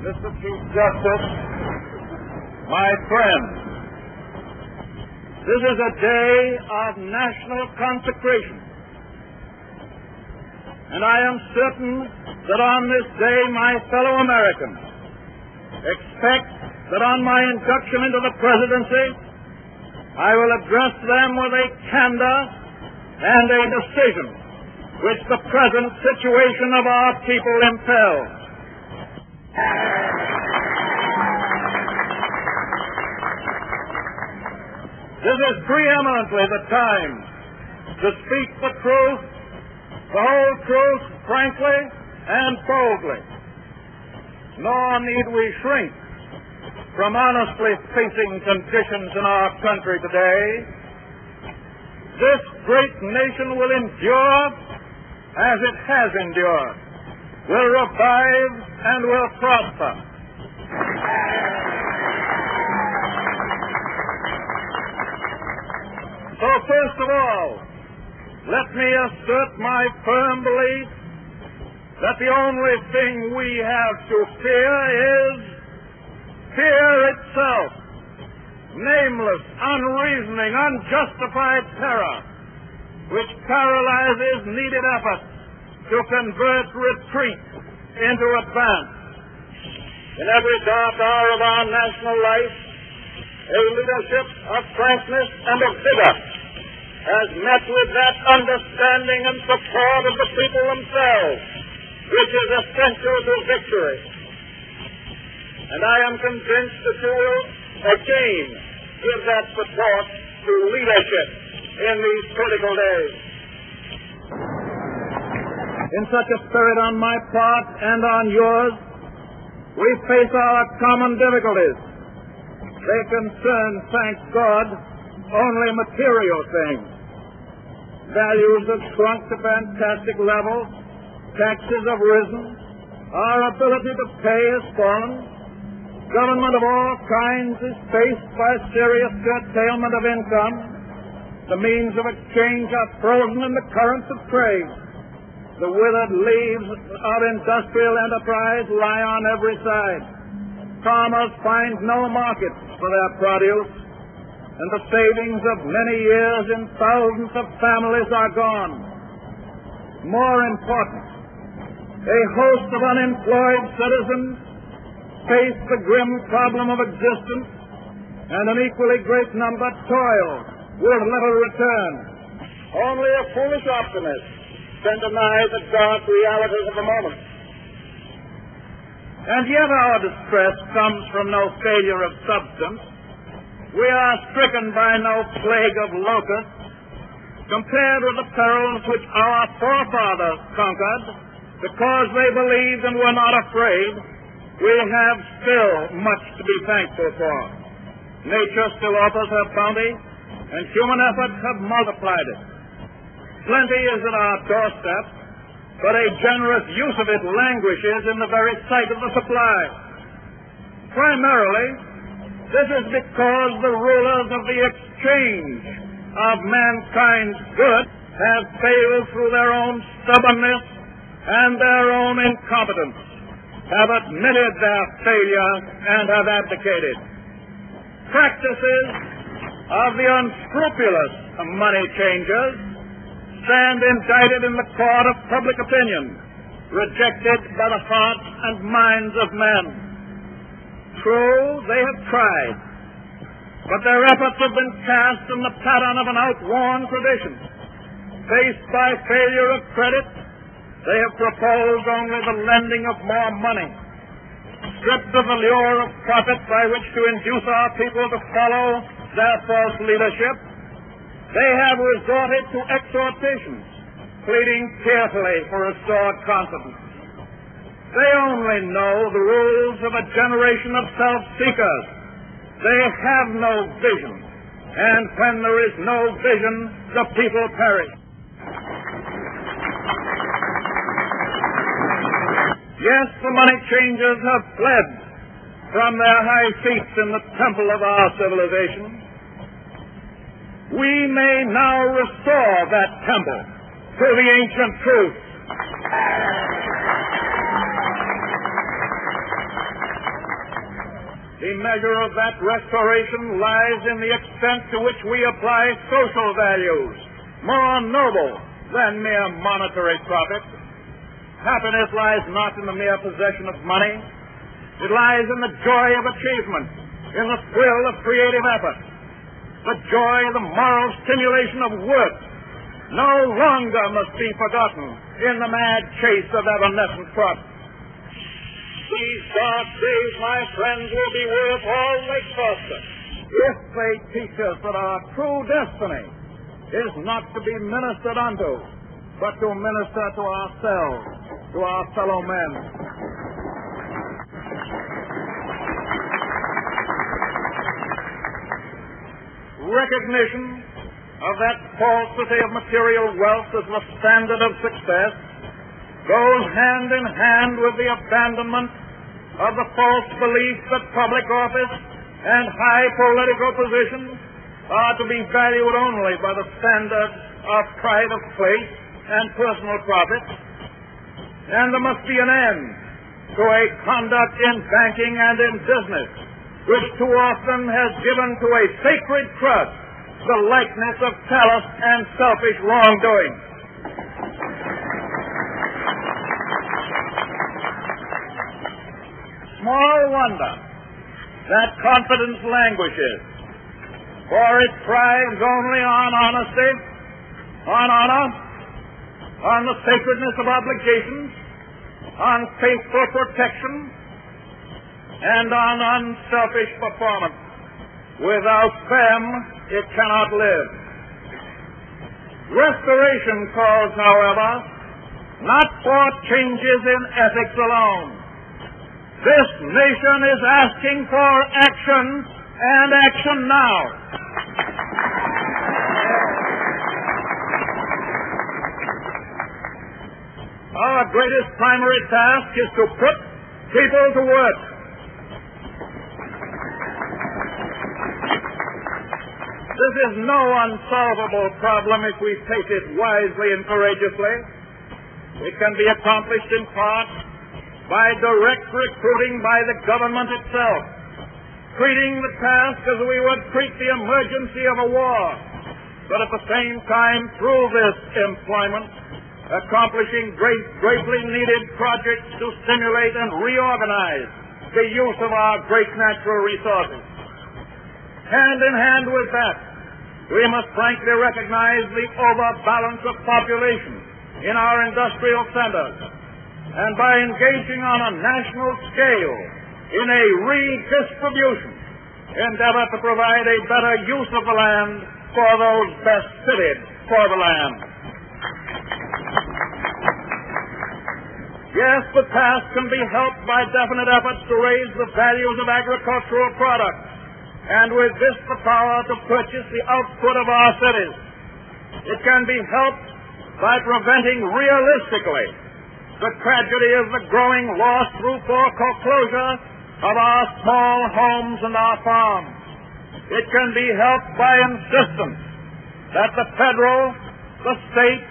Mr. Chief Justice, my friends, this is a day of national consecration. And I am certain that on this day my fellow Americans expect that on my induction into the presidency, I will address them with a candor and a decision which the present situation of our people impels. This is preeminently the time to speak the truth, the whole truth, frankly and boldly. Nor need we shrink from honestly facing conditions in our country today. This great nation will endure as it has endured, will revive and will prosper. So first of all, let me assert my firm belief that the only thing we have to fear is fear itself. Nameless, unreasoning, unjustified terror, which paralyzes needed effort to convert retreat into advance. In every dark hour of our national life, a leadership of frankness and of vigor has met with that understanding and support of the people themselves, which is essential to victory. And I am convinced that you will again give that support to leadership in these critical days. In such a spirit on my part and on yours, we face our common difficulties. They concern, thank God, only material things. Values have shrunk to fantastic levels. Taxes have risen. Our ability to pay has fallen. Government of all kinds is faced by serious curtailment of income. The means of exchange are frozen in the currents of trade. The withered leaves of industrial enterprise lie on every side. Farmers find no market for their produce, and the savings of many years in thousands of families are gone. More important, a host of unemployed citizens face the grim problem of existence, and an equally great number toil with little return. Only a foolish optimist can deny the dark realities of the moment. And yet our distress comes from no failure of substance. We are stricken by no plague of locusts. Compared with the perils which our forefathers conquered, because they believed and were not afraid, we have still much to be thankful for. Nature still offers her bounty, and human efforts have multiplied it. Plenty is at our doorstep, but a generous use of it languishes in the very sight of the supply. Primarily, this is because the rulers of the exchange of mankind's good have failed through their own stubbornness and their own incompetence, have admitted their failure and have abdicated. Practices of the unscrupulous money changers stand indicted in the court of public opinion, rejected by the hearts and minds of men. True, they have tried, but their efforts have been cast in the pattern of an outworn tradition. Faced by failure of credit, they have proposed only the lending of more money. Stripped of the lure of profit by which to induce our people to follow their false leadership, they have resorted to exhortations, pleading tearfully for restored confidence. They only know the rules of a generation of self-seekers. They have no vision, and when there is no vision, the people perish. Yes, the money changers have fled from their high seats in the temple of our civilization we may now restore that temple to the ancient truth. The measure of that restoration lies in the extent to which we apply social values, more noble than mere monetary profit. Happiness lies not in the mere possession of money. It lies in the joy of achievement, in the thrill of creative effort, the joy, the moral stimulation of work. No longer must be forgotten in the mad chase of evanescent profit. These dark days, my friends, will be worth all they cost us if they teach us that our true destiny is not to be ministered unto, but to minister to ourselves, to our fellow men. Recognition of that falsity of material wealth as the standard of success goes hand in hand with the abandonment of the false belief that public office and high political positions are to be valued only by the standard of pride of place and personal profit. And there must be an end to a conduct in banking and in business which too often has given to a sacred trust the likeness of callous and selfish wrongdoing. Small wonder that confidence languishes, for it thrives only on honesty, on honor, on the sacredness of obligations, on faithful protection, and on unselfish performance. Without them, it cannot live. Restoration calls, however, not for changes in ethics alone. This nation is asking for action and action now. Our greatest primary task is to put people to work. This is no unsolvable problem if we face it wisely and courageously. It can be accomplished in part by direct recruiting by the government itself, treating the task as we would treat the emergency of a war, but at the same time, through this employment, accomplishing great, greatly needed projects to stimulate and reorganize the use of our great natural resources. Hand in hand with that, we must frankly recognize the overbalance of population in our industrial centers. And by engaging on a national scale in a redistribution, endeavor to provide a better use of the land for those best fitted for the land. Yes, the task can be helped by definite efforts to raise the values of agricultural products, and with this the power to purchase the output of our cities. It can be helped by preventing realistically the tragedy of the growing loss through foreclosure of our small homes and our farms. It can be helped by insistence that the federal, the state,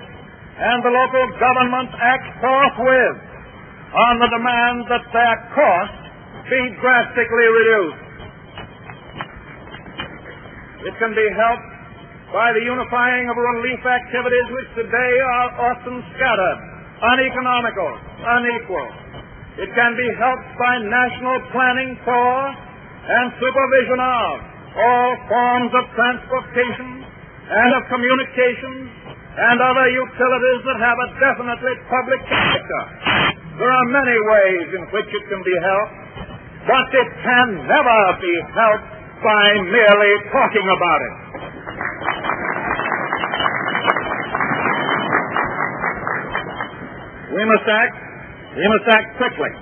and the local government act forthwith on the demand that their costs be drastically reduced. It can be helped by the unifying of relief activities which today are often scattered, uneconomical, unequal. It can be helped by national planning for and supervision of all forms of transportation and of communications and other utilities that have a definitely public character. There are many ways in which it can be helped, but it can never be helped by merely talking about it. We must act. We must act quickly.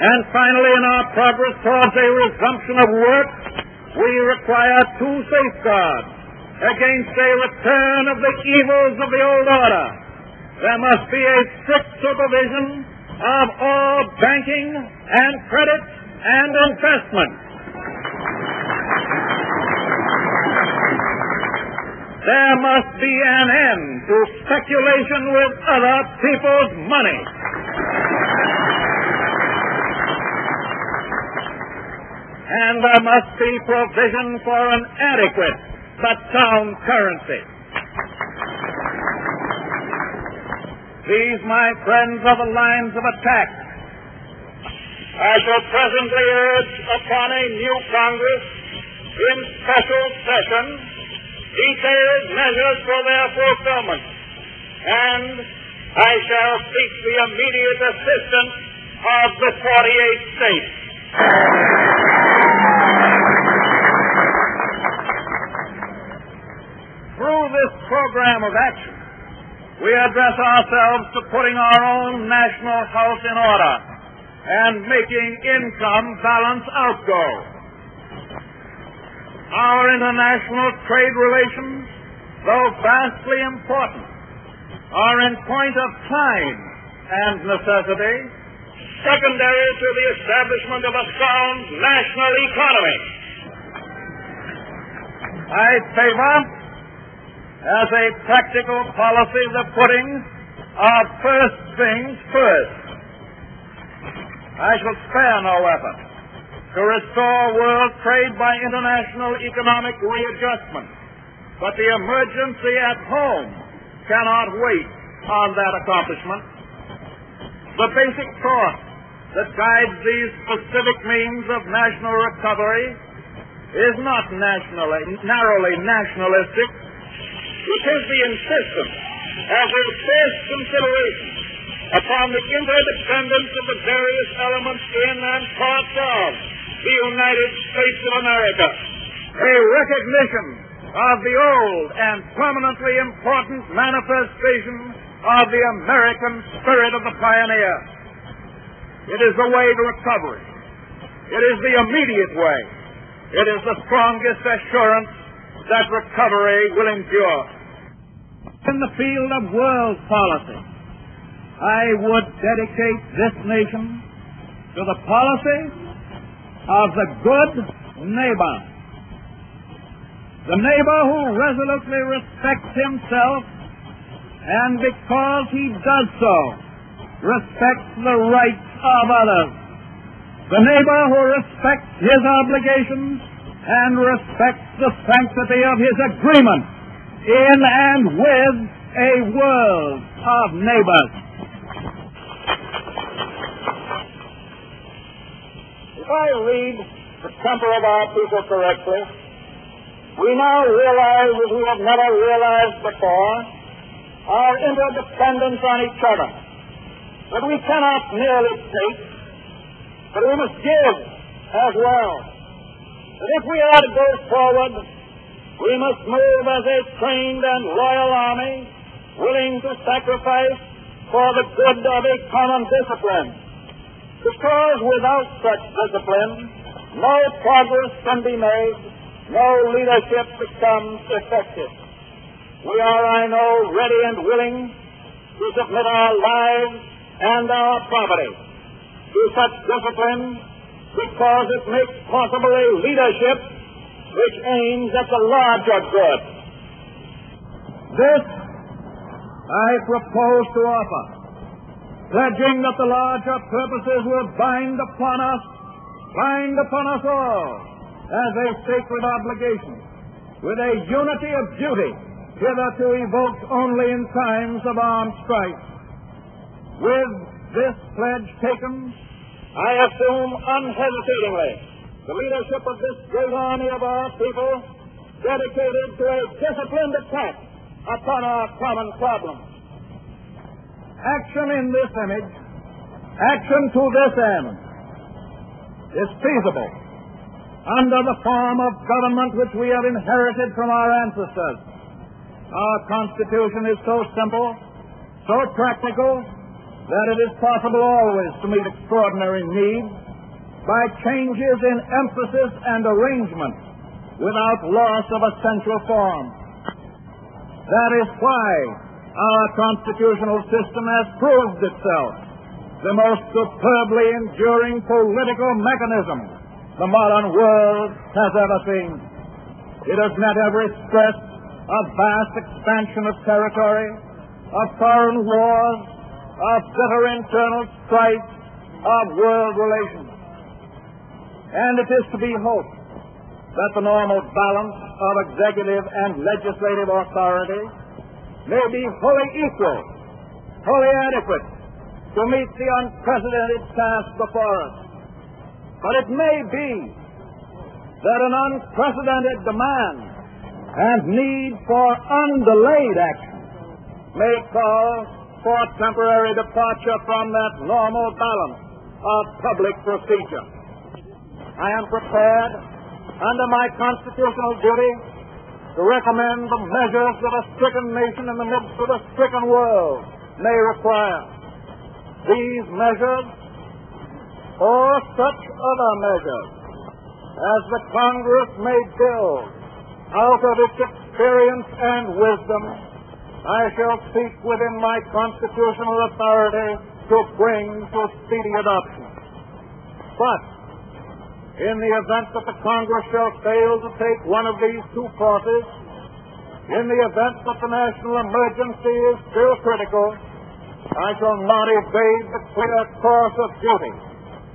And finally, in our progress towards a resumption of work, we require two safeguards against a return of the evils of the old order. There must be a strict supervision of all banking and credit and investment. There must be an end to speculation with other people's money. and there must be provision for an adequate but sound currency. These, my friends, are the lines of attack. I shall presently urge upon a new Congress in special session detailed measures for their fulfillment. And I shall seek the immediate assistance of the 48 states. Through this program of action, we address ourselves to putting our own national house in order and making income balance outgo. Our international trade relations, though vastly important, are in point of time and necessity secondary to the establishment of a sound national economy. I favor, as a practical policy, the putting of first things first. I shall spare no effort to restore world trade by international economic readjustment, but the emergency at home cannot wait on that accomplishment. The basic thought that guides these specific means of national recovery is not nationally, narrowly nationalistic. It is the insistence as a first consideration upon the interdependence of the various elements in and parts of the United States of America. A recognition of the old and permanently important manifestation of the American spirit of the pioneer. It is the way to recovery. It is the immediate way. It is the strongest assurance that recovery will endure. In the field of world policy, I would dedicate this nation to the policy of the good neighbor. The neighbor who resolutely respects himself and because he does so, respects the rights of others. The neighbor who respects his obligations and respects the sanctity of his agreement in and with a world of neighbors. If I read the temper of our people correctly, we now realize, as we have never realized before, our interdependence on each other. That we cannot merely take, but we must give as well. That if we are to go forward, we must move as a trained and loyal army, willing to sacrifice for the good of a common discipline. Because without such discipline, no progress can be made, no leadership becomes effective. We are, I know, ready and willing to submit our lives and our property to such discipline because it makes possible a leadership which aims at the larger good. This I propose to offer, pledging that the larger purposes will bind upon us, bind upon us all, as a sacred obligation, with a unity of duty hitherto evoked only in times of armed strife. With this pledge taken, I assume unhesitatingly the leadership of this great army of our people dedicated to a disciplined attack upon our common problems. Action in this image, action to this end, is feasible under the form of government which we have inherited from our ancestors. Our Constitution is so simple, so practical, that it is possible always to meet extraordinary needs by changes in emphasis and arrangement without loss of essential form. That is why our constitutional system has proved itself the most superbly enduring political mechanism the modern world has ever seen. It has met every stress of vast expansion of territory, of foreign wars, of bitter internal strife, of world relations. And it is to be hoped that the normal balance of executive and legislative authority may be wholly equal, wholly adequate to meet the unprecedented task before us. But it may be that an unprecedented demand and need for undelayed action may call for temporary departure from that normal balance of public procedure. I am prepared, under my constitutional duty, to recommend the measures that a stricken nation in the midst of a stricken world may require. These measures, or such other measures, as the Congress may build out of its experience and wisdom, I shall seek within my constitutional authority to bring to speedy adoption. But, in the event that the Congress shall fail to take one of these two courses, in the event that the national emergency is still critical, I shall not evade the clear course of duty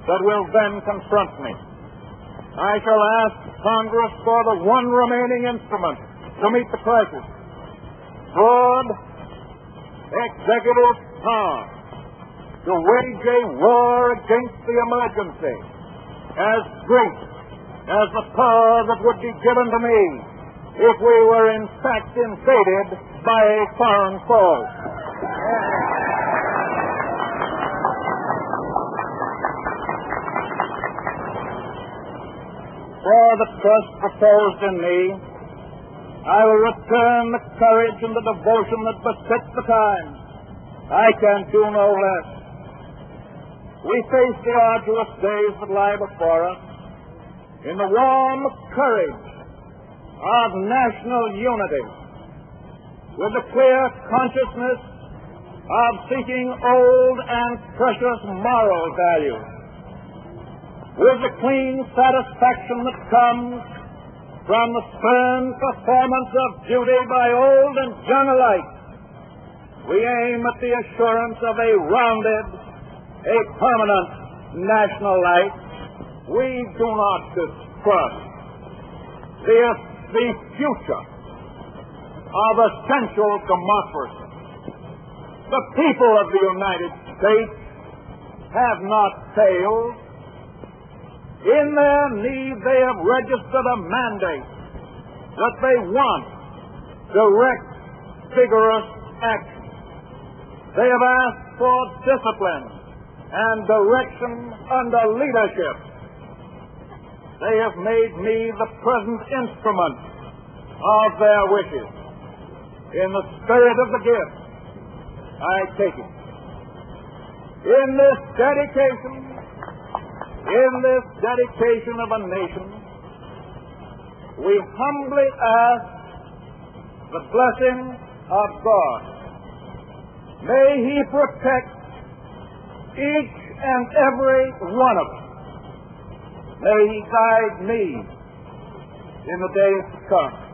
that will then confront me. I shall ask Congress for the one remaining instrument to meet the crisis. Broad executive power to wage a war against the emergency as great as the power that would be given to me if we were in fact invaded by a foreign foe. For the trust proposed in me, I will return the courage and the devotion that beset the time. I can do no less. We face the arduous days that lie before us in the warm courage of national unity, with the clear consciousness of seeking old and precious moral values, with the clean satisfaction that comes from the stern performance of duty by old and young alike. We aim at the assurance of a rounded a permanent national life, we do not distrust the, the future of essential democracy. The people of the United States have not failed. In their need, they have registered a mandate that they want direct, vigorous action. They have asked for discipline and direction under leadership. They have made me the present instrument of their wishes. In the spirit of the gift, I take it. In this dedication, in this dedication of a nation, we humbly ask the blessing of God. May He protect each and every one of them. May He guide me in the days to come.